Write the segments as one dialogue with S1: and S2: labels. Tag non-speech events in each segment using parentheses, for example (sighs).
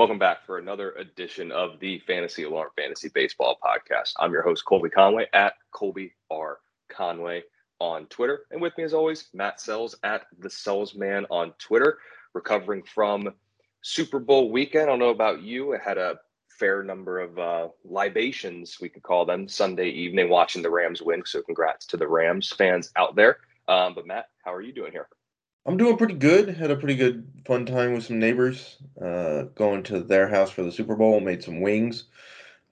S1: welcome back for another edition of the Fantasy Alarm Fantasy Baseball Podcast. I'm your host, Colby Conway at Colby R. Conway on Twitter. And with me, as always, Matt Sells at the Sellsman on Twitter, recovering from Super Bowl weekend. I don't know about you. I had a fair number of uh, libations, we could call them, Sunday evening watching the Rams win. So congrats to the Rams fans out there. Um, but Matt, how are you doing here?
S2: I'm doing pretty good. Had a pretty good fun time with some neighbors. Uh, going to their house for the Super Bowl. Made some wings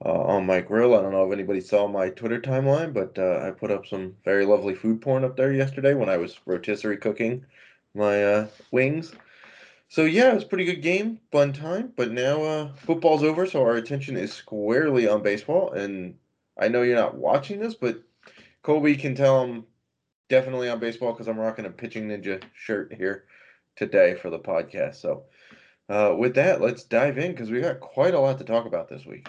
S2: uh, on my grill. I don't know if anybody saw my Twitter timeline, but uh, I put up some very lovely food porn up there yesterday when I was rotisserie cooking my uh, wings. So yeah, it was a pretty good game, fun time. But now uh, football's over, so our attention is squarely on baseball. And I know you're not watching this, but Colby can tell him definitely on baseball because I'm rocking a pitching ninja shirt here today for the podcast. So, uh, with that, let's dive in because we got quite a lot to talk about this week.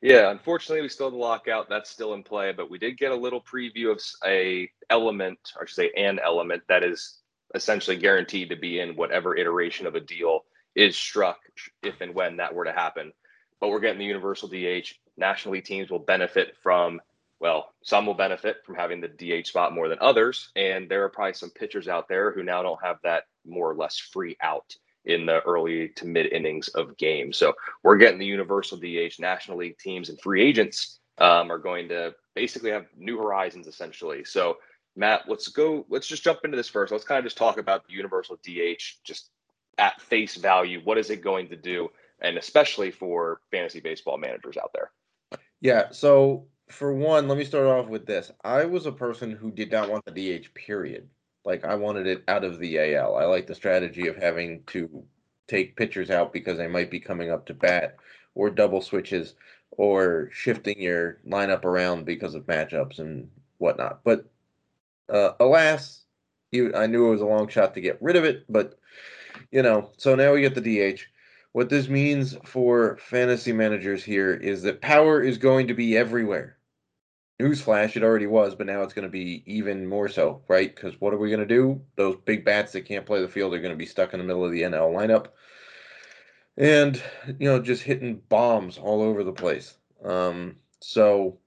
S1: Yeah, unfortunately, we still have the lockout. That's still in play, but we did get a little preview of a element, or I should say, an element that is essentially guaranteed to be in whatever iteration of a deal is struck, if and when that were to happen. But we're getting the universal DH. National League teams will benefit from well, some will benefit from having the DH spot more than others. And there are probably some pitchers out there who now don't have that more or less free out in the early to mid innings of games. So we're getting the universal DH, National League teams, and free agents um, are going to basically have new horizons essentially. So, Matt, let's go, let's just jump into this first. Let's kind of just talk about the universal DH just at face value. What is it going to do? And especially for fantasy baseball managers out there.
S2: Yeah. So for one, let me start off with this. I was a person who did not want the DH period. Like I wanted it out of the AL. I like the strategy of having to take pitchers out because they might be coming up to bat or double switches or shifting your lineup around because of matchups and whatnot. But uh, alas, I knew it was a long shot to get rid of it, but you know, so now we get the DH. What this means for fantasy managers here is that power is going to be everywhere newsflash, it already was, but now it's going to be even more so, right? Because what are we going to do? Those big bats that can't play the field are going to be stuck in the middle of the NL lineup, and you know, just hitting bombs all over the place. Um, so,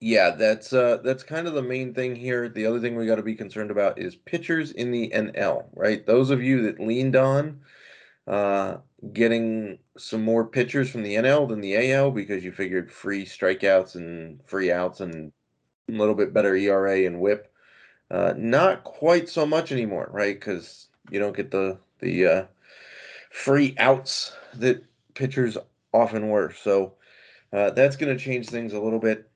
S2: yeah, that's uh, that's kind of the main thing here. The other thing we got to be concerned about is pitchers in the NL, right? Those of you that leaned on uh, getting some more pitchers from the NL than the AL because you figured free strikeouts and free outs and a little bit better ERA and WHIP. Uh, not quite so much anymore, right? Because you don't get the the uh, free outs that pitchers often were. So uh, that's going to change things a little bit.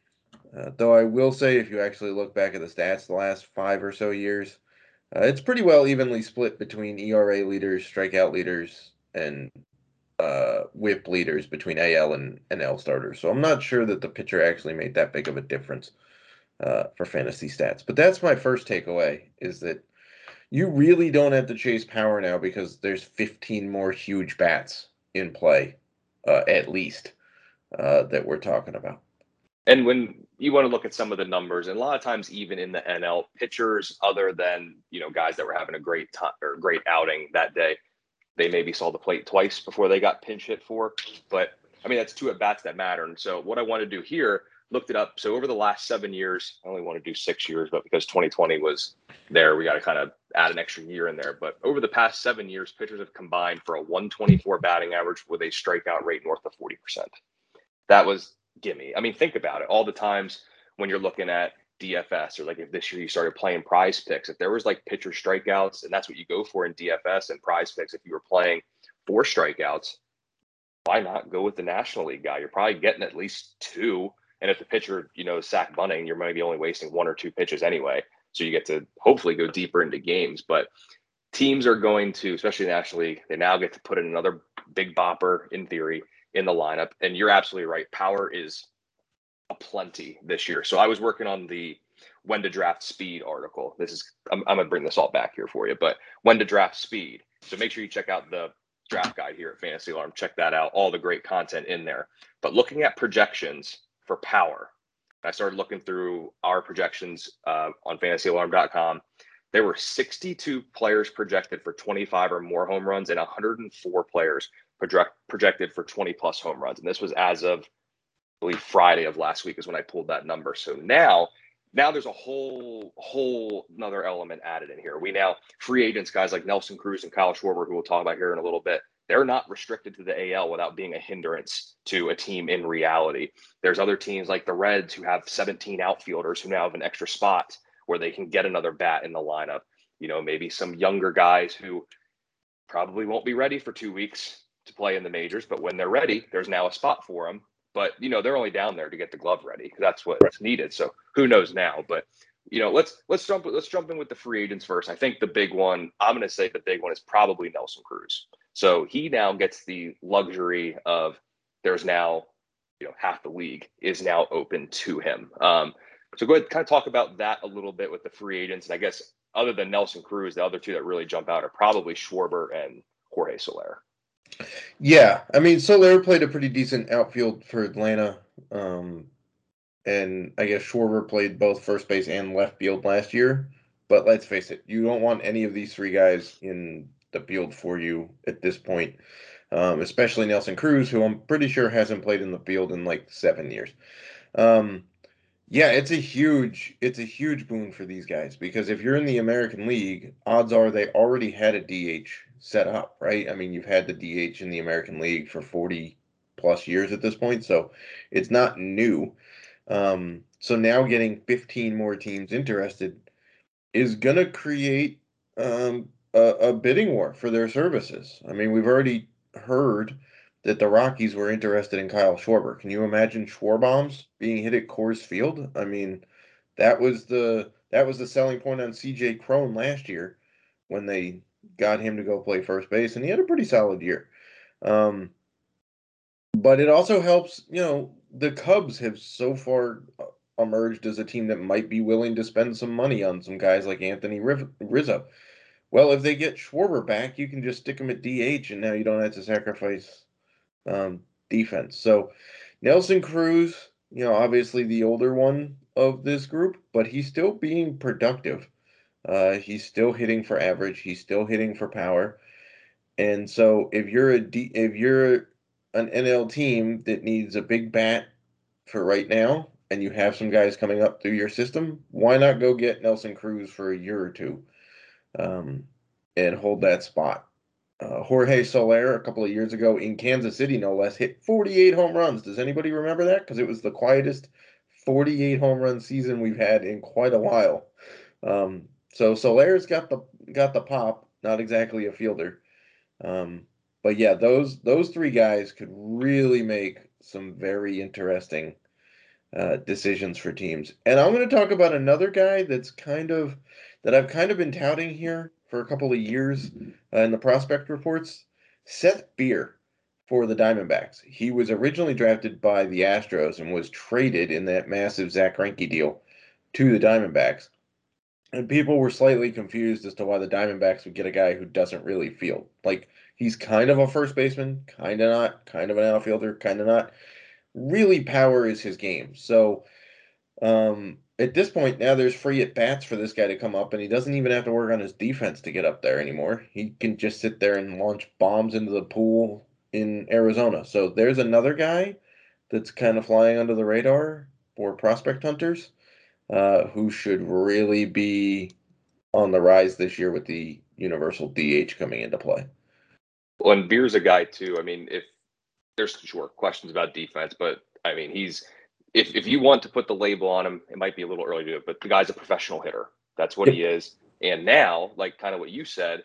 S2: Uh, though I will say, if you actually look back at the stats the last five or so years, uh, it's pretty well evenly split between ERA leaders, strikeout leaders, and uh, whip leaders between AL and NL starters. So I'm not sure that the pitcher actually made that big of a difference uh, for fantasy stats. But that's my first takeaway is that you really don't have to chase power now because there's 15 more huge bats in play, uh, at least, uh, that we're talking about.
S1: And when you want to look at some of the numbers, and a lot of times, even in the NL, pitchers other than you know guys that were having a great time or great outing that day, they maybe saw the plate twice before they got pinch hit for. But I mean, that's two at bats that matter. And so what I want to do here, looked it up. So over the last seven years, I only want to do six years, but because 2020 was there, we got to kind of add an extra year in there. But over the past seven years, pitchers have combined for a 124 batting average with a strikeout rate north of 40%. That was gimme. I mean, think about it. All the times when you're looking at DFS or like if this year you started playing PrizePicks, if there was like pitcher strikeouts and that's what you go for in DFS and PrizePicks, if you were playing four strikeouts, why not go with the National League guy? You're probably getting at least two. And if the pitcher, you know, sack bunting, you're maybe only wasting one or two pitches anyway. So you get to hopefully go deeper into games. But teams are going to, especially the National League, they now get to put in another big bopper in theory in the lineup. And you're absolutely right. Power is a plenty this year. So I was working on the when to draft speed article. This is I'm, I'm gonna bring this all back here for you, but when to draft speed. So make sure you check out the draft guide here at Fantasy Alarm. Check that out. All the great content in there. But looking at projections for power, I started looking through our projections uh, on FantasyAlarm.com. There were 62 players projected for 25 or more home runs and 104 players project, projected for 20 plus home runs. And this was as of, believe, Friday of last week is when I pulled that number. So now, now there's a whole, whole another element added in here. We now, free agents, guys like Nelson Cruz and Kyle Schwarber, who we'll talk about here in a little bit, they're not restricted to the AL without being a hindrance to a team in reality. There's other teams like the Reds who have 17 outfielders who now have an extra spot where they can get another bat in the lineup. You know, maybe some younger guys who probably won't be ready for two weeks to play in the majors, but when they're ready, there's now a spot for them. But you know, they're only down there to get the glove ready. That's what's needed. So who knows now? But you know, let's let's jump let's jump in with the free agents first. I think the big one, I'm going to say the big one is probably Nelson Cruz. So he now gets the luxury of there's now you know half the league is now open to him. Um, so go ahead, kind of talk about that a little bit with the free agents. And I guess other than Nelson Cruz, the other two that really jump out are probably Schwarber and Jorge Soler.
S2: Yeah, I mean Soler played a pretty decent outfield for Atlanta, um, and I guess Schwarber played both first base and left field last year. But let's face it, you don't want any of these three guys in the field for you at this point, um, especially Nelson Cruz, who I'm pretty sure hasn't played in the field in like seven years. Um, yeah, it's a huge it's a huge boon for these guys because if you're in the American League, odds are they already had a DH set up, right? I mean, you've had the DH in the American League for 40 plus years at this point, so it's not new. Um, so now getting 15 more teams interested is going to create um, a, a bidding war for their services. I mean, we've already heard that the Rockies were interested in Kyle Schwarber. Can you imagine Schwarbombs being hit at Coors Field? I mean, that was the that was the selling point on CJ Cron last year when they got him to go play first base, and he had a pretty solid year. Um, but it also helps, you know, the Cubs have so far emerged as a team that might be willing to spend some money on some guys like Anthony Rizzo. Well, if they get Schwarber back, you can just stick him at DH, and now you don't have to sacrifice um, defense. So Nelson Cruz, you know, obviously the older one of this group, but he's still being productive. Uh, he's still hitting for average. He's still hitting for power. And so if you're a D, if you're an NL team that needs a big bat for right now, and you have some guys coming up through your system, why not go get Nelson Cruz for a year or two, um, and hold that spot? Uh, Jorge Soler a couple of years ago in Kansas City, no less, hit 48 home runs. Does anybody remember that? Because it was the quietest 48 home run season we've had in quite a while. Um, so Soler's got the got the pop, not exactly a fielder. Um, but yeah, those those three guys could really make some very interesting uh, decisions for teams. And I'm going to talk about another guy that's kind of that I've kind of been touting here for a couple of years uh, in the prospect reports. Seth Beer for the Diamondbacks. He was originally drafted by the Astros and was traded in that massive Zack Greinke deal to the Diamondbacks. And people were slightly confused as to why the Diamondbacks would get a guy who doesn't really field. Like he's kind of a first baseman, kind of not, kind of an outfielder, kind of not. Really, power is his game. So um, at this point now there's free at bats for this guy to come up and he doesn't even have to work on his defense to get up there anymore. He can just sit there and launch bombs into the pool in Arizona. So there's another guy that's kind of flying under the radar for prospect hunters uh, who should really be on the rise this year with the universal DH coming into play.
S1: Well, and Beer's a guy too. I mean, if there's sure questions about defense, but I mean, he's if if you want to put the label on him, it might be a little early to do it, but the guy's a professional hitter. That's what he is. And now, like kind of what you said,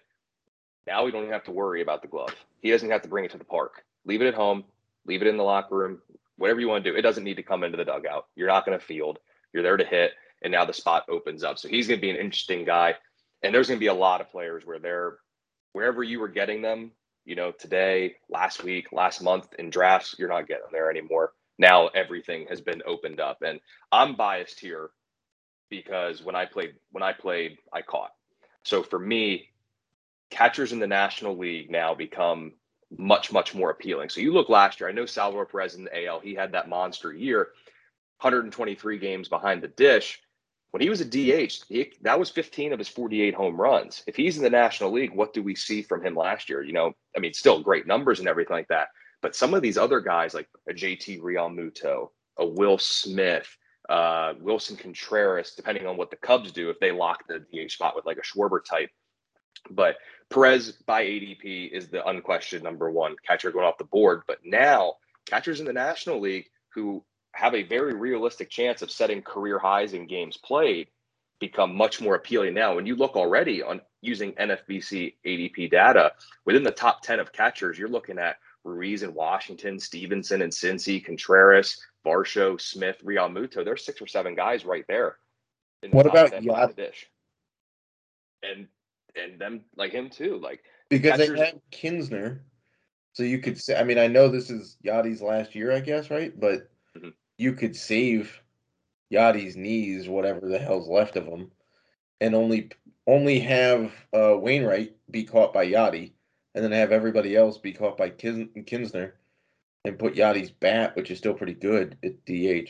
S1: now we don't even have to worry about the glove. He doesn't have to bring it to the park. Leave it at home, leave it in the locker room, whatever you want to do. It doesn't need to come into the dugout. You're not going to field. You're there to hit, and now the spot opens up. So he's going to be an interesting guy. And there's going to be a lot of players where they're wherever you were getting them, you know, today, last week, last month in drafts, you're not getting there anymore. Now everything has been opened up. And i'm biased here because when i played when i played i caught. So for me catchers in the national league now become much much more appealing. So you look last year i know salvador perez in the al he had that monster year 123 games behind the dish when he was a DH, he, that was 15 of his 48 home runs. If he's in the National League, what do we see from him last year? You know, I mean, still great numbers and everything like that. But some of these other guys, like a JT Realmuto, a Will Smith, uh, Willson Contreras, depending on what the Cubs do, if they lock the DH spot with like a Schwarber type. But Perez by ADP is the unquestioned number one catcher going off the board. But now catchers in the National League who have a very realistic chance of setting career highs in games played become much more appealing now. When you look already on using NFBC ADP data, within the top 10 of catchers, you're looking at Ruiz and Washington, Stephenson and Cincy, Contreras, Varsho, Smith, Realmuto. There's six or seven guys right there.
S2: what about Yadi?
S1: Dish. And and them like him too. Like
S2: because catchers, they have Knizner. So you could say I mean, I know this is Yadi's last year, I guess, right? But mm-hmm. You could save Yadi's knees, whatever the hell's left of them, and only only have uh, Wainwright be caught by Yadi, and then have everybody else be caught by Kins- Knizner, and put Yadi's bat, which is still pretty good, at DH.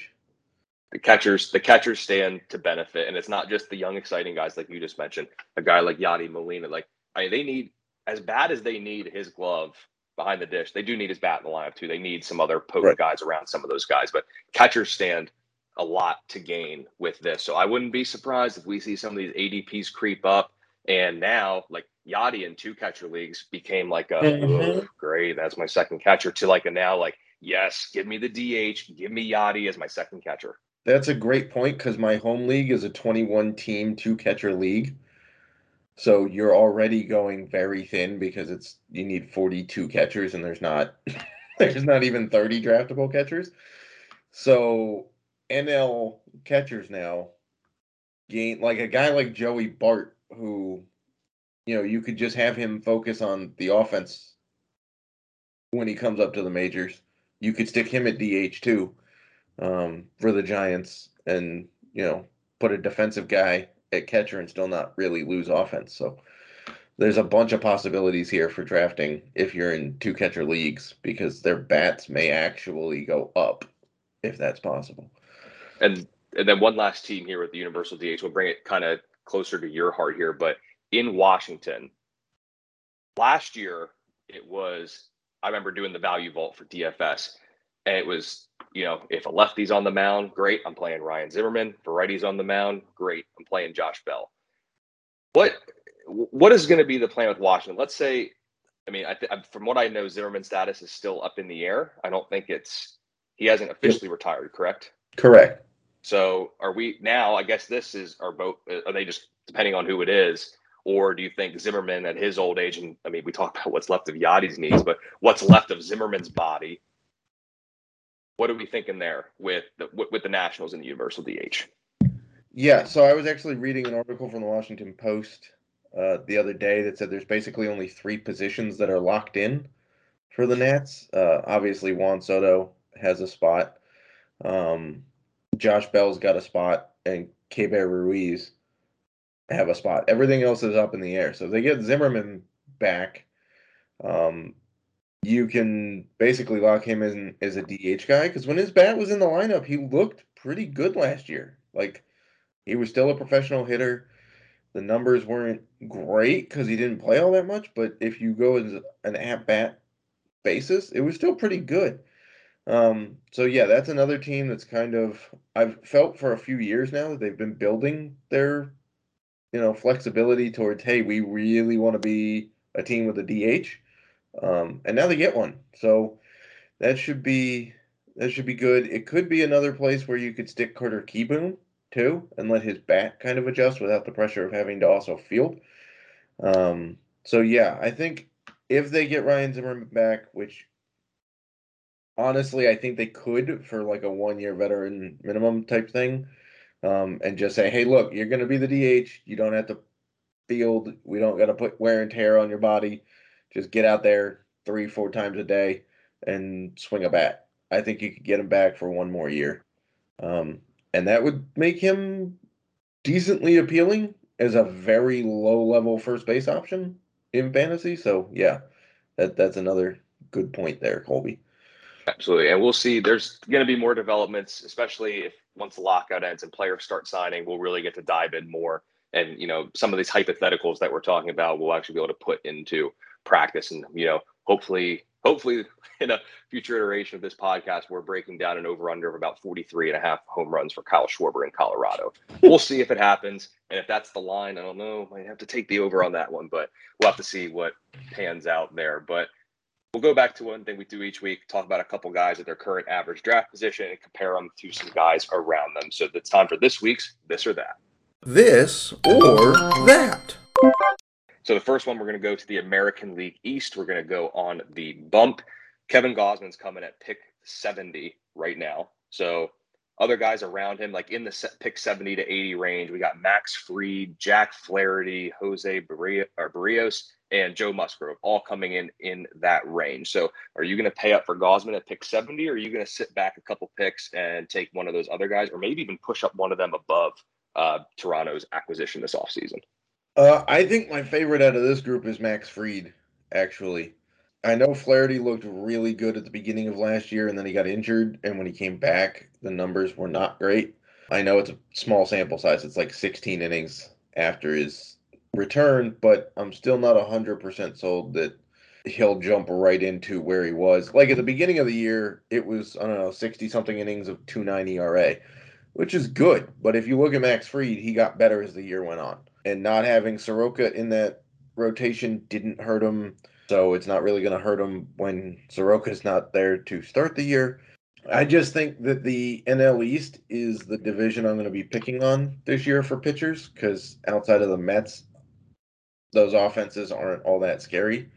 S1: The catchers, the catchers stand to benefit, and it's not just the young, exciting guys like you just mentioned. A guy like Yadi Molina, like I mean, they need as bad as they need his glove behind the dish. They do need his bat in the lineup too. They need some other potent right. guys around some of those guys, but catchers stand a lot to gain with this. So I wouldn't be surprised if we see some of these ADPs creep up. And now, like Yadi in two catcher leagues became like a mm-hmm. great, that's my second catcher to like a now like yes, give me the DH, give me Yadi as my second catcher.
S2: That's a great point because my home league is a 21 team two catcher league. So you're already going very thin because it's you need 42 catchers and there's not (laughs) there's not even 30 draftable catchers. So NL catchers now gain like a guy like Joey Bart who you know you could just have him focus on the offense when he comes up to the majors. You could stick him at DH too um, for the Giants and you know put a defensive guy at catcher and still not really lose offense. So there's a bunch of possibilities here for drafting if you're in two catcher leagues because their bats may actually go up if that's possible.
S1: And and then one last team here with the Universal DH. We'll bring it kind of closer to your heart here, but in Washington, last year it was I remember doing the value vault for DFS, and it was you know if a lefty's on the mound, great, I'm playing Ryan Zimmerman. If a righty's on the mound, great, I'm playing Josh Bell. What what is going to be the plan with Washington? Let's say, I mean, I th- from what I know, Zimmerman's status is still up in the air. I don't think it's he hasn't officially retired, correct?
S2: Correct.
S1: So are we now? I guess this is are both. Are they just depending on who it is, or do you think Zimmerman at his old age? And I mean, we talk about what's left of Yadi's knees, but what's left of Zimmerman's body? What are we thinking there with the with the Nationals and the Universal DH?
S2: Yeah, so I was actually reading an article from the Washington Post uh, the other day that said there's basically only three positions that are locked in for the Nats. Uh, obviously, Juan Soto has a spot. Um, Josh Bell's got a spot, and Keibert Ruiz have a spot. Everything else is up in the air. So if they get Zimmerman back, um, you can basically lock him in as a DH guy because when his bat was in the lineup, he looked pretty good last year. Like he was still a professional hitter. The numbers weren't great because he didn't play all that much, but if you go as an at bat basis, it was still pretty good. Um, so yeah, that's another team that's kind of I've felt for a few years now that they've been building their you know flexibility towards hey, we really want to be a team with a DH. Um, and now they get one. So that should be that should be good. It could be another place where you could stick Carter Kieboom too and let his bat kind of adjust without the pressure of having to also field. Um, so yeah, I think if they get Ryan Zimmerman back, which honestly, I think they could for like a one year veteran minimum type thing. Um, and just say, hey, look, you're going to be the DH. You don't have to field. We don't got to put wear and tear on your body. Just get out there three, four times a day and swing a bat. I think you could get him back for one more year. Um, and that would make him decently appealing as a very low level first base option in fantasy. So, yeah, that, that's another good point there, Colby.
S1: Absolutely. And we'll see. There's going to be more developments, especially if once the lockout ends and players start signing, we'll really get to dive in more. And, you know, some of these hypotheticals that we're talking about, we'll actually be able to put into practice. And, you know, hopefully, hopefully (laughs) in a future iteration of this podcast, we're breaking down an over under of about 43 and a half home runs for Kyle Schwarber in Colorado. We'll see if it happens. And if that's the line, I don't know. Might have to take the over on that one, but we'll have to see what pans out there. But we'll go back to one thing we do each week talk about a couple guys at their current average draft position and compare them to some guys around them so it's time for this week's this or that
S2: this or that
S1: so the first one we're going to go to the american league east we're going to go on the bump kevin Gausman's coming at pick 70 right now so other guys around him like in the pick 70 to 80 range we got max Fried, jack flaherty jose Berrios, and Joe Musgrove all coming in in that range. So are you going to pay up for Gausman at pick 70 or are you going to sit back a couple picks and take one of those other guys or maybe even push up one of them above uh, Toronto's acquisition this offseason?
S2: Uh, I think my favorite out of this group is Max Fried, actually. I know Flaherty looked really good at the beginning of last year and then he got injured. And when he came back, the numbers were not great. I know it's a small sample size, it's like 16 innings after his return, but I'm still not 100% sold that he'll jump right into where he was. Like at the beginning of the year, it was, I don't know, 60 something innings of 290 ERA, which is good. But if you look at Max Fried, he got better as the year went on. And not having Soroka in that rotation didn't hurt him. So it's not really going to hurt him when Soroka's not there to start the year. I just think that the NL East is the division I'm going to be picking on this year for pitchers because outside of the Mets, those offenses aren't all that scary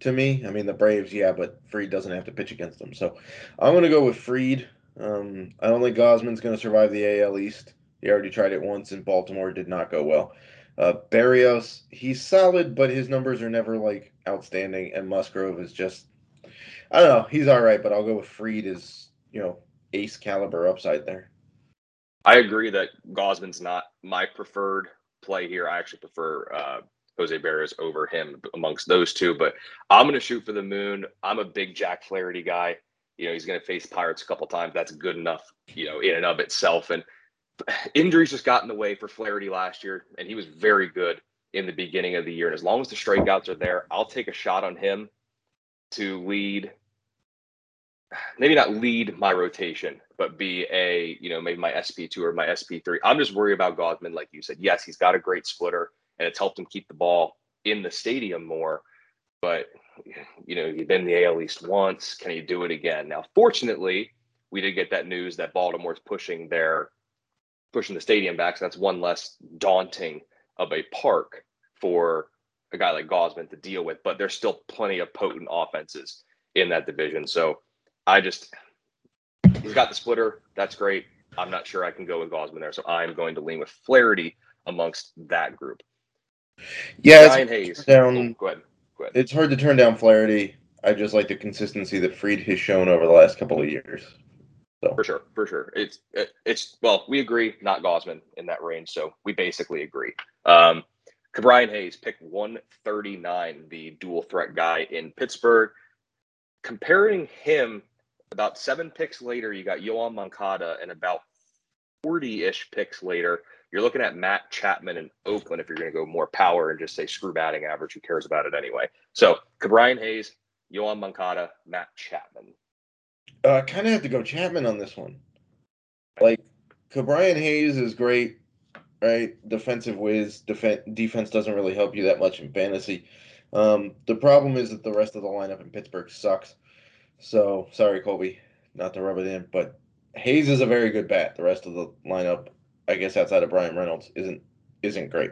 S2: to me. I mean, the Braves, yeah, but Fried doesn't have to pitch against them. So I'm going to go with Fried. Um, I don't think Gausman's going to survive the AL East. He already tried it once in Baltimore, did not go well. Uh, Berrios, he's solid, but his numbers are never like outstanding. And Musgrove is just, I don't know, he's all right, but I'll go with Fried as, you know, ace caliber upside there.
S1: I agree that Gausman's not my preferred play here. I actually prefer uh, Jose Berrios over him amongst those two. But I'm going to shoot for the moon. I'm a big Jack Flaherty guy. You know, he's going to face Pirates a couple times. That's good enough, you know, in and of itself. And (sighs) injuries just got in the way for Flaherty last year, and he was very good in the beginning of the year. And as long as the strikeouts are there, I'll take a shot on him to lead. (sighs) Maybe not lead my rotation, but be a, you know, maybe my SP2 or my SP3. I'm just worried about Gausman, like you said. Yes, he's got a great splitter and it's helped him keep the ball in the stadium more. But you know, you've been the AL East once. Can you do it again? Now, fortunately, we did get that news that Baltimore's pushing their pushing the stadium back. So that's one less daunting of a park for a guy like Gausman to deal with. But there's still plenty of potent offenses in that division. So I just he's got the splitter. That's great. I'm not sure I can go with Gausman there. So I'm going to lean with Flaherty amongst that group.
S2: Yeah, Ryan Hayes. Down, oh, go ahead. Go ahead. It's hard to turn down Flaherty. I just like the consistency that Fried has shown over the last couple of years.
S1: So. For sure, for sure. It's it, it's well, we agree, not Gausman in that range, so we basically agree. Um, Ke'Bryan Hayes picked 139, the dual threat guy in Pittsburgh. Comparing him about seven picks later, you got Yoan Moncada, and about 40 ish picks later, you're looking at Matt Chapman in Oakland if you're going to go more power and just say screw batting average. Who cares about it anyway? So, Ke'Bryan Hayes, Yoan Moncada, Matt Chapman.
S2: Uh, I kind of have to go Chapman on this one. Like, Ke'Bryan Hayes is great, right? Defensive whiz. Defense defense doesn't really help you that much in fantasy. Um, the problem is that the rest of the lineup in Pittsburgh sucks. So sorry, Colby, not to rub it in, but Hayes is a very good bat. The rest of the lineup I guess outside of Bryan Reynolds, isn't isn't great.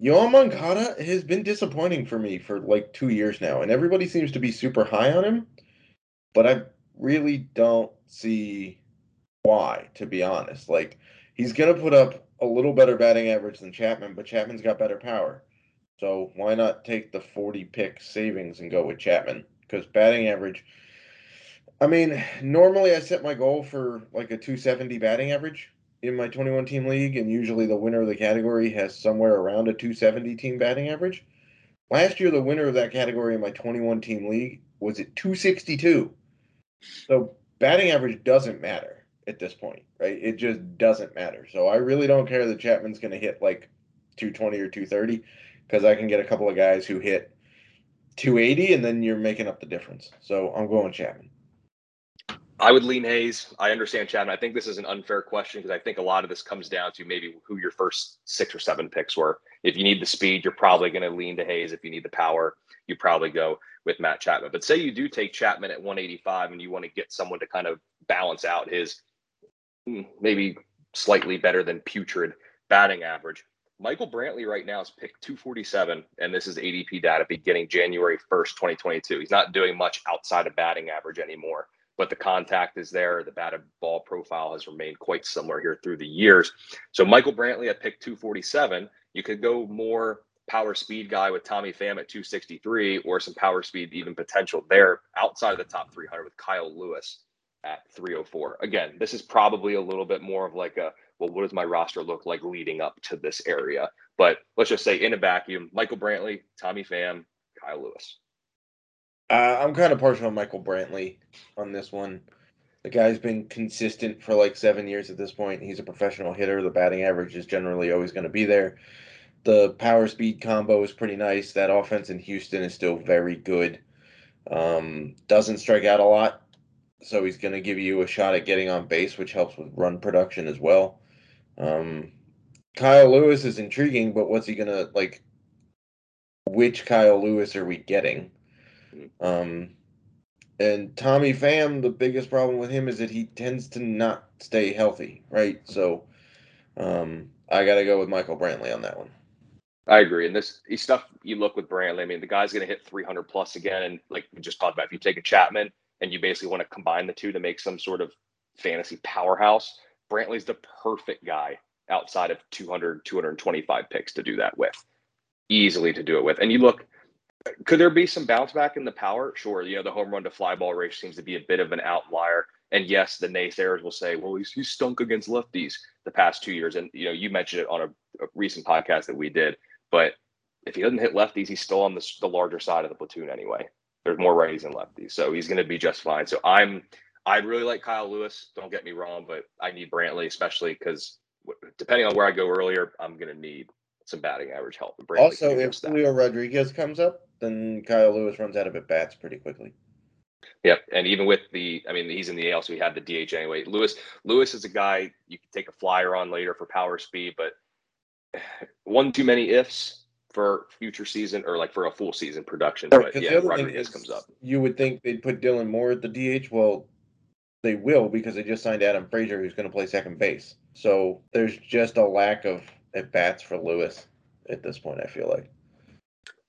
S2: Yoan Moncada has been disappointing for me for like two years now, and everybody seems to be super high on him, but I really don't see why, to be honest. Like he's gonna put up a little better batting average than Chapman, but Chapman's got better power. So why not take the 40 pick savings and go with Chapman? Because batting average, I mean, normally I set my goal for like a 270 batting average in my 21 team league, and usually the winner of the category has somewhere around a 270 team batting average. Last year, the winner of that category in my 21 team league was at 262. So batting average doesn't matter at this point, right? It just doesn't matter. So I really don't care that Chapman's going to hit like 220 or 230 because I can get a couple of guys who hit 280 and then you're making up the difference. So I'm going Chapman.
S1: I would lean Hayes. I understand Chapman. I think this is an unfair question because I think a lot of this comes down to maybe who your first six or seven picks were. If you need the speed, you're probably going to lean to Hayes. If you need the power, you probably go with Matt Chapman. But say you do take Chapman at 185 and you want to get someone to kind of balance out his hmm, maybe slightly better than putrid batting average. Michael Brantley right now is picked 247, and this is ADP data beginning January 1st, 2022. He's not doing much outside of batting average anymore, but the contact is there. The batted ball profile has remained quite similar here through the years. So Michael Brantley at pick 247, you could go more power speed guy with Tommy Pham at 263 or some power speed even potential there outside of the top 300 with Kyle Lewis at 304. Again, this is probably a little bit more of like a well, what does my roster look like leading up to this area? But let's just say in a vacuum, Michael Brantley, Tommy Pham, Kyle Lewis.
S2: Uh, I'm kind of partial on Michael Brantley on this one. The guy's been consistent for like seven years at this point. He's a professional hitter. The batting average is generally always going to be there the power speed combo is pretty nice. That offense in Houston is still very good. Um, doesn't strike out a lot, so he's going to give you a shot at getting on base, which helps with run production as well. Um, Kyle Lewis is intriguing, but what's he going to like? Which Kyle Lewis are we getting? Um, and Tommy Pham, the biggest problem with him is that he tends to not stay healthy, right? So um, I got to go with Michael Brantley on that one.
S1: I agree. And this stuff you look with Brantley, I mean, the guy's going to hit 300 plus again. And like we just talked about, if you take a Chapman and you basically want to combine the two to make some sort of fantasy powerhouse, Brantley's the perfect guy outside of 200, 225 picks to do that with. Easily to do it with. And you look, could there be some bounce back in the power? Sure. You know, the home run to fly ball ratio seems to be a bit of an outlier. And yes, the naysayers will say, well, he's, he's stunk against lefties the past two years. And, you know, you mentioned it on a, a recent podcast that we did but if he doesn't hit lefties, he's still on the, the larger side of the platoon anyway. There's more righties than lefties, so he's going to be just fine. So I'm I really like Kyle Lewis. Don't get me wrong, but I need Brantley, especially because depending on where I go earlier, I'm going to need some batting average help.
S2: Also, if Julio Rodriguez comes up, then Kyle Lewis runs out of at bats pretty quickly.
S1: Yep, and even with the, I mean, he's in the AL, so he had the DH anyway. Lewis, Lewis is a guy you can take a flyer on later for power speed, but (sighs) one too many ifs for future season or like for a full season production. But yeah, Rodriguez comes up.
S2: You would think they'd put Dylan Moore at the DH. Well, they will because they just signed Adam Frazier, who's going to play second base. So there's just a lack of at bats for Lewis at this point. I feel like.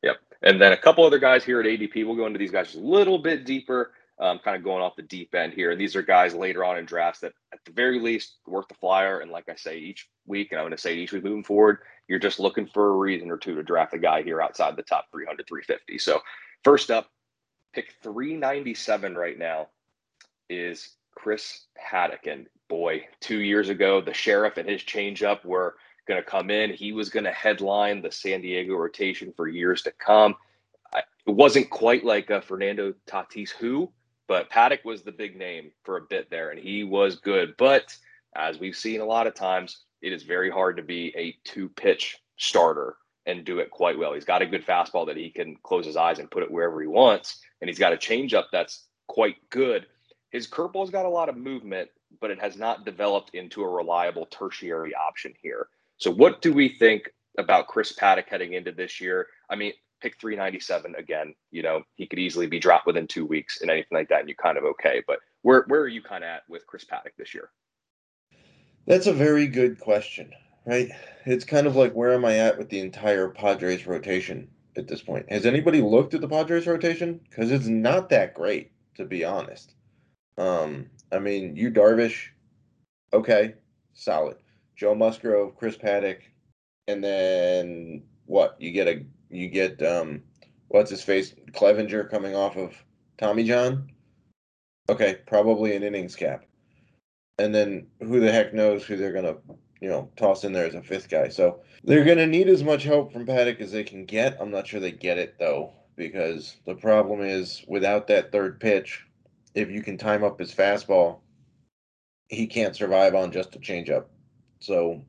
S1: Yep, and then a couple other guys here at ADP. We'll go into these guys a little bit deeper um, kind of going off the deep end here. And these are guys later on in drafts that, at the very least, worth the flyer. And like I say, each week, and I'm going to say each week moving forward, you're just looking for a reason or two to draft a guy here outside the top 300, 350. So, first up, pick 397 right now is Chris Paddack. And boy, two years ago, the sheriff and his changeup were going to come in. He was going to headline the San Diego rotation for years to come. I, it wasn't quite like a Fernando Tatis who, but Paddack was the big name for a bit there, and he was good. But as we've seen a lot of times, it is very hard to be a two pitch starter and do it quite well. He's got a good fastball that he can close his eyes and put it wherever he wants, and he's got a changeup that's quite good. His curveball's got a lot of movement, but it has not developed into a reliable tertiary option here. So, what do we think about Chris Paddack heading into this year? I mean, pick 397 again, you know, he could easily be dropped within two weeks and anything like that, and you're kind of okay. But where where are you kind of at with Chris Paddack this year?
S2: That's a very good question, right? It's kind of like where am I at with the entire Padres rotation at this point? Has anybody looked at the Padres rotation? Because it's not that great, to be honest. Um, I mean, you Darvish, okay, solid. Joe Musgrove, Chris Paddack, and then what? You get a you get um, what's his face Clevinger coming off of Tommy John. Okay, probably an innings cap, and then who the heck knows who they're gonna you know toss in there as a fifth guy. So they're gonna need as much help from Paddack as they can get. I'm not sure they get it though because the problem is without that third pitch, if you can time up his fastball, he can't survive on just a changeup. So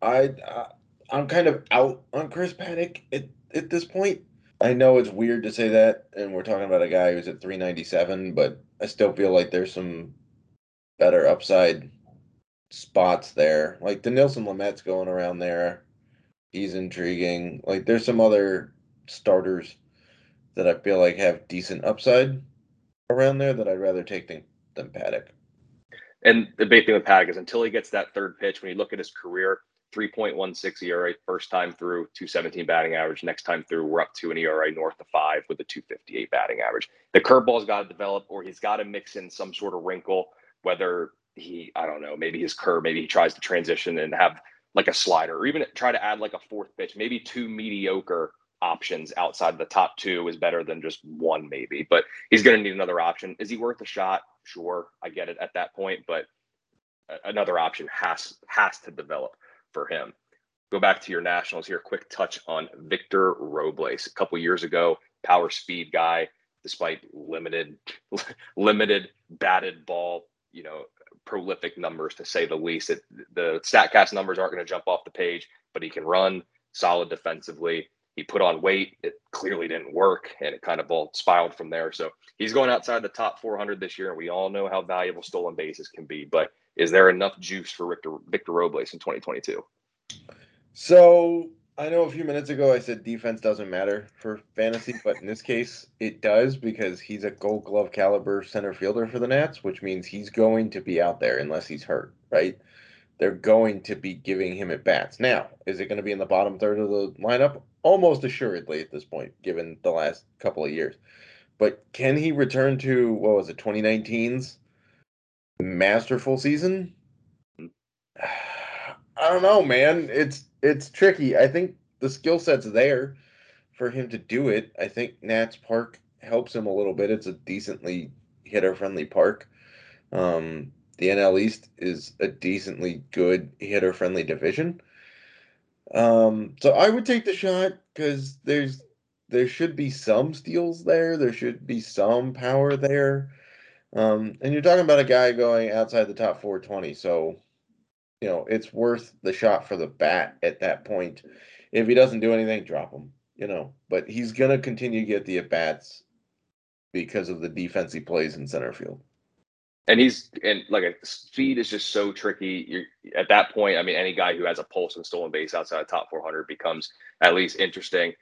S2: I, I I'm kind of out on Chris Paddack at, at this point. I know it's weird to say that, and we're talking about a guy who's at 397, but I still feel like there's some better upside spots there. Like Dinelson Lamet's going around there. He's intriguing. Like there's some other starters that I feel like have decent upside around there that I'd rather take than, than Paddack.
S1: And the big thing with Paddack is until he gets that third pitch, when you look at his career, 3.16 ERA first time through, 217 batting average. Next time through, we're up to an ERA north of five with a 258 batting average. The curveball's got to develop, or he's got to mix in some sort of wrinkle, whether he, I don't know, maybe his curve, maybe he tries to transition and have like a slider, or even try to add like a fourth pitch, maybe two mediocre options outside the top two is better than just one, maybe. But he's going to need another option. Is he worth a shot? Sure, I get it at that point, but another option has has to develop for him. Go back to your Nationals here. Quick touch on Victor Robles. A couple years ago, power speed guy, despite limited (laughs) limited batted ball, you know, prolific numbers to say the least. It, the Statcast numbers aren't going to jump off the page, but he can run solid defensively. He put on weight. It clearly didn't work, and it kind of all spiraled from there. So he's going outside the top 400 this year, and we all know how valuable stolen bases can be. But is there enough juice for Victor Victor Robles in 2022?
S2: So I know a few minutes ago I said defense doesn't matter for fantasy, but in this case it does because he's a Gold Glove caliber center fielder for the Nats, which means he's going to be out there unless he's hurt, right? They're going to be giving him at bats. Now, is it going to be in the bottom third of the lineup? Almost assuredly at this point, given the last couple of years. But can he return to what was it, 2019's masterful season? (sighs) I don't know, man. It's it's tricky. I think the skill set's there for him to do it. I think Nats Park helps him a little bit. It's a decently hitter friendly park. Um, the NL East is a decently good hitter friendly division. Um, so I would take the shot because there's there should be some steals there. There should be some power there. Um, and you're talking about a guy going outside the top 420, so you know it's worth the shot for the bat at that point. If he doesn't do anything, drop him. You know, but he's gonna continue to get the at bats because of the defense he plays in center field.
S1: And he's and like a speed is just so tricky. You're at that point. I mean, any guy who has a pulse and stolen base outside of top 400 becomes at least interesting.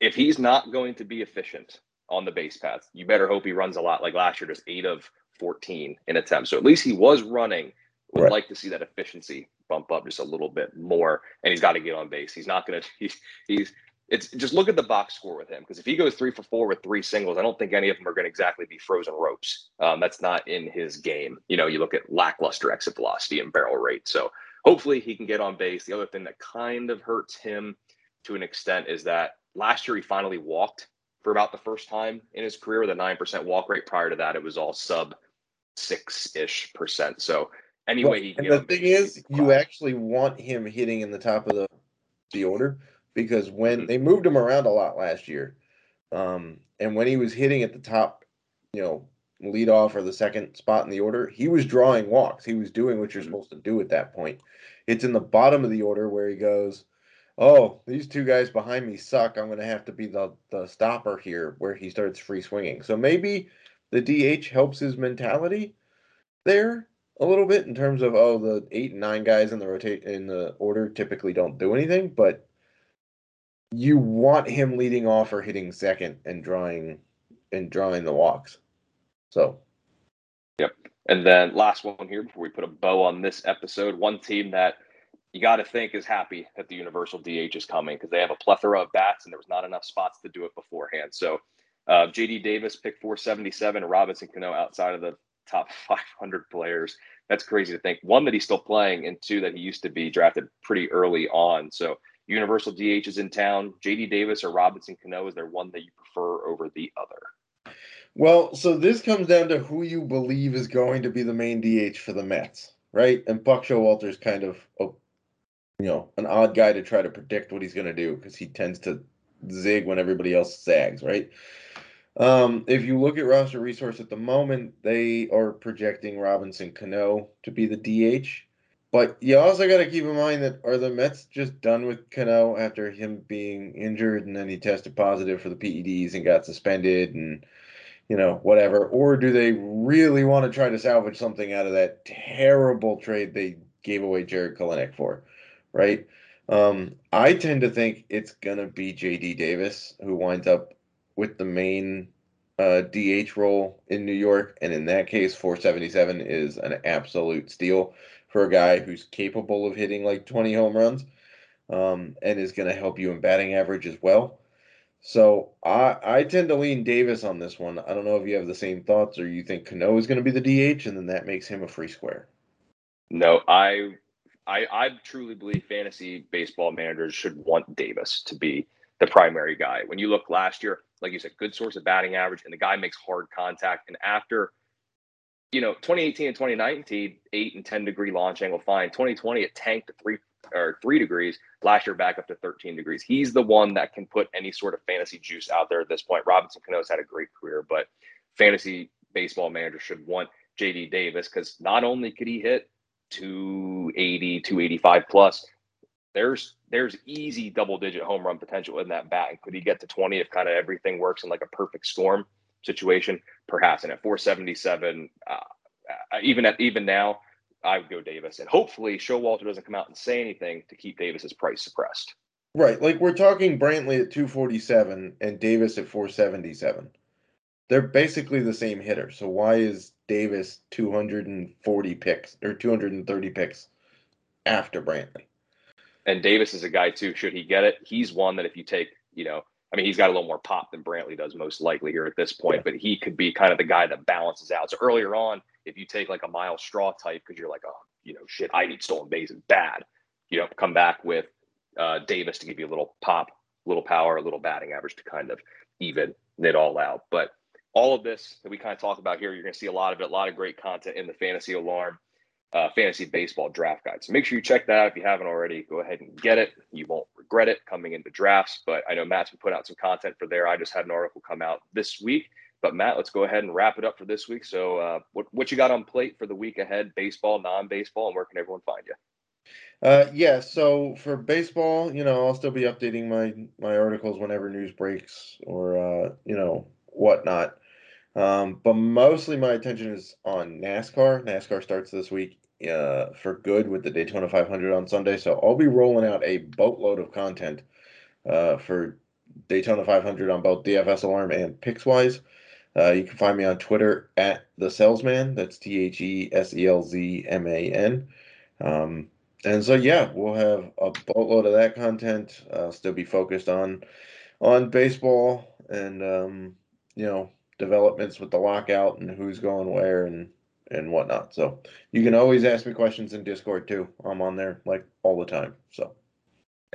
S1: If he's not going to be efficient, on the base path. You better hope he runs a lot like last year, just eight of 14 in attempts. So at least he was running. Would right. like to see that efficiency bump up just a little bit more. And he's got to get on base. He's not going (laughs) to, he's, he's, it's just look at the box score with him because if he goes three for four with three singles, I don't think any of them are going to exactly be frozen ropes. Um, that's not in his game. You know, you look at lackluster exit velocity and barrel rate. So hopefully he can get on base. The other thing that kind of hurts him to an extent is that last year he finally walked for about the first time in his career with a 9% walk rate. Prior to that, it was all sub six ish percent. So anyway, well,
S2: he the thing is, you actually want him hitting in the top of the, the order because when mm-hmm. they moved him around a lot last year, um, and when he was hitting at the top, you know, lead off or the second spot in the order, he was drawing walks. He was doing what you're mm-hmm. supposed to do at that point. It's in the bottom of the order where he goes, oh, these two guys behind me suck. I'm going to have to be the, the stopper here where he starts free swinging. So maybe the DH helps his mentality there a little bit in terms of, oh, the eight and nine guys in the rotate in the order typically don't do anything, but you want him leading off or hitting second and drawing and drawing the walks. So
S1: Yep. And then last one here before we put a bow on this episode, one team that you got to think is happy that the universal DH is coming because they have a plethora of bats and there was not enough spots to do it beforehand. So uh, JD Davis picked 477 and Robinson Cano outside of the top (laughs) 500 players. That's crazy to think. One, that he's still playing, and two, that he used to be drafted pretty early on. So universal DH is in town. JD Davis or Robinson Cano, is there one that you prefer over the other?
S2: Well, so this comes down to who you believe is going to be the main DH for the Mets, right? And Buck Showalter's kind of a you know, an odd guy to try to predict what he's going to do because he tends to zig when everybody else zags, right? Um, if you look at roster resource at the moment, they are projecting Robinson Cano to be the DH. But you also got to keep in mind that are the Mets just done with Cano after him being injured and then he tested positive for the PEDs and got suspended and you know whatever, or do they really want to try to salvage something out of that terrible trade they gave away Jarred Kelenic for, right? Um, I tend to think it's gonna be JD Davis who winds up with the main uh, DH role in New York, and in that case, 477 is an absolute steal for a guy who's capable of hitting like 20 home runs, um, and is going to help you in batting average as well. So I I tend to lean Davis on this one. I don't know if you have the same thoughts or you think Cano is going to be the DH, and then that makes him a free square.
S1: No, I I, I truly believe fantasy baseball managers should want Davis to be the primary guy. When you look last year, like you said, good source of batting average, and the guy makes hard contact. And after, you know, 2018 and 2019, eight and 10 degree launch angle, fine. 2020, it tanked to three or three degrees. Last year, back up to 13 degrees. He's the one that can put any sort of fantasy juice out there at this point. Robinson Cano's had a great career, but fantasy baseball managers should want JD Davis because not only could he hit 280, 285 plus. There's there's easy double digit home run potential in that bat. And could he get to 20 if kind of everything works in like a perfect storm situation? Perhaps. And at 477, uh, uh, even at even now, I would go Davis. And hopefully Showalter doesn't come out and say anything to keep Davis's price suppressed.
S2: Right. Like we're talking Brantley at 247 and Davis at 477. They're basically the same hitter. So why is Davis 240 picks or 230 picks after Brantley.
S1: And Davis is a guy too. Should he get it, he's one that if you take, you know, I mean, he's got a little more pop than Brantley does most likely here at this point, but he could be kind of the guy that balances out. So earlier on, if you take like a Myles Straw type, because you're like, oh, you know, shit, I need stolen bases bad, you know, come back with uh, Davis to give you a little pop, a little power, a little batting average to kind of even it all out. But all of this that we kind of talk about here, you're going to see a lot of it, a lot of great content in the Fantasy Alarm uh, Fantasy Baseball Draft Guide. So make sure you check that out if you haven't already. Go ahead and get it. You won't regret it coming into drafts. But I know Matt's been putting out some content for there. I just had an article come out this week. But Matt, let's go ahead and wrap it up for this week. So, uh, what what you got on plate for the week ahead? Baseball, non-baseball, and where can everyone find you?
S2: Uh, yeah, so for baseball, you know, I'll still be updating my my articles whenever news breaks or uh, you know whatnot. Um, but mostly my attention is on NASCAR. NASCAR starts this week uh, for good with the Daytona 500 on Sunday. So I'll be rolling out a boatload of content uh, for Daytona 500 on both DFS Alarm and Pickswise. Uh, you can find me on Twitter at the Selzman. That's T H E S E L Z M A N. Um, and so yeah, we'll have a boatload of that content. Uh, still be focused on on baseball and um, you know developments with the lockout and who's going where and and whatnot. So you can always ask me questions in Discord too. I'm on there like all the time. So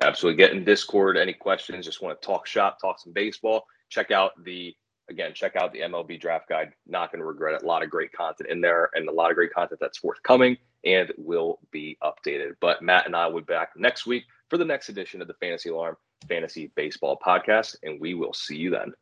S1: absolutely get in Discord. Any questions? Just want to talk shop, talk some baseball. Check out the again, check out the MLB draft guide. Not going to regret it. A lot of great content in there and a lot of great content that's forthcoming and will be updated. But Matt and I will be back next week for the next edition of the Fantasy Alarm Fantasy Baseball Podcast, and we will see you then.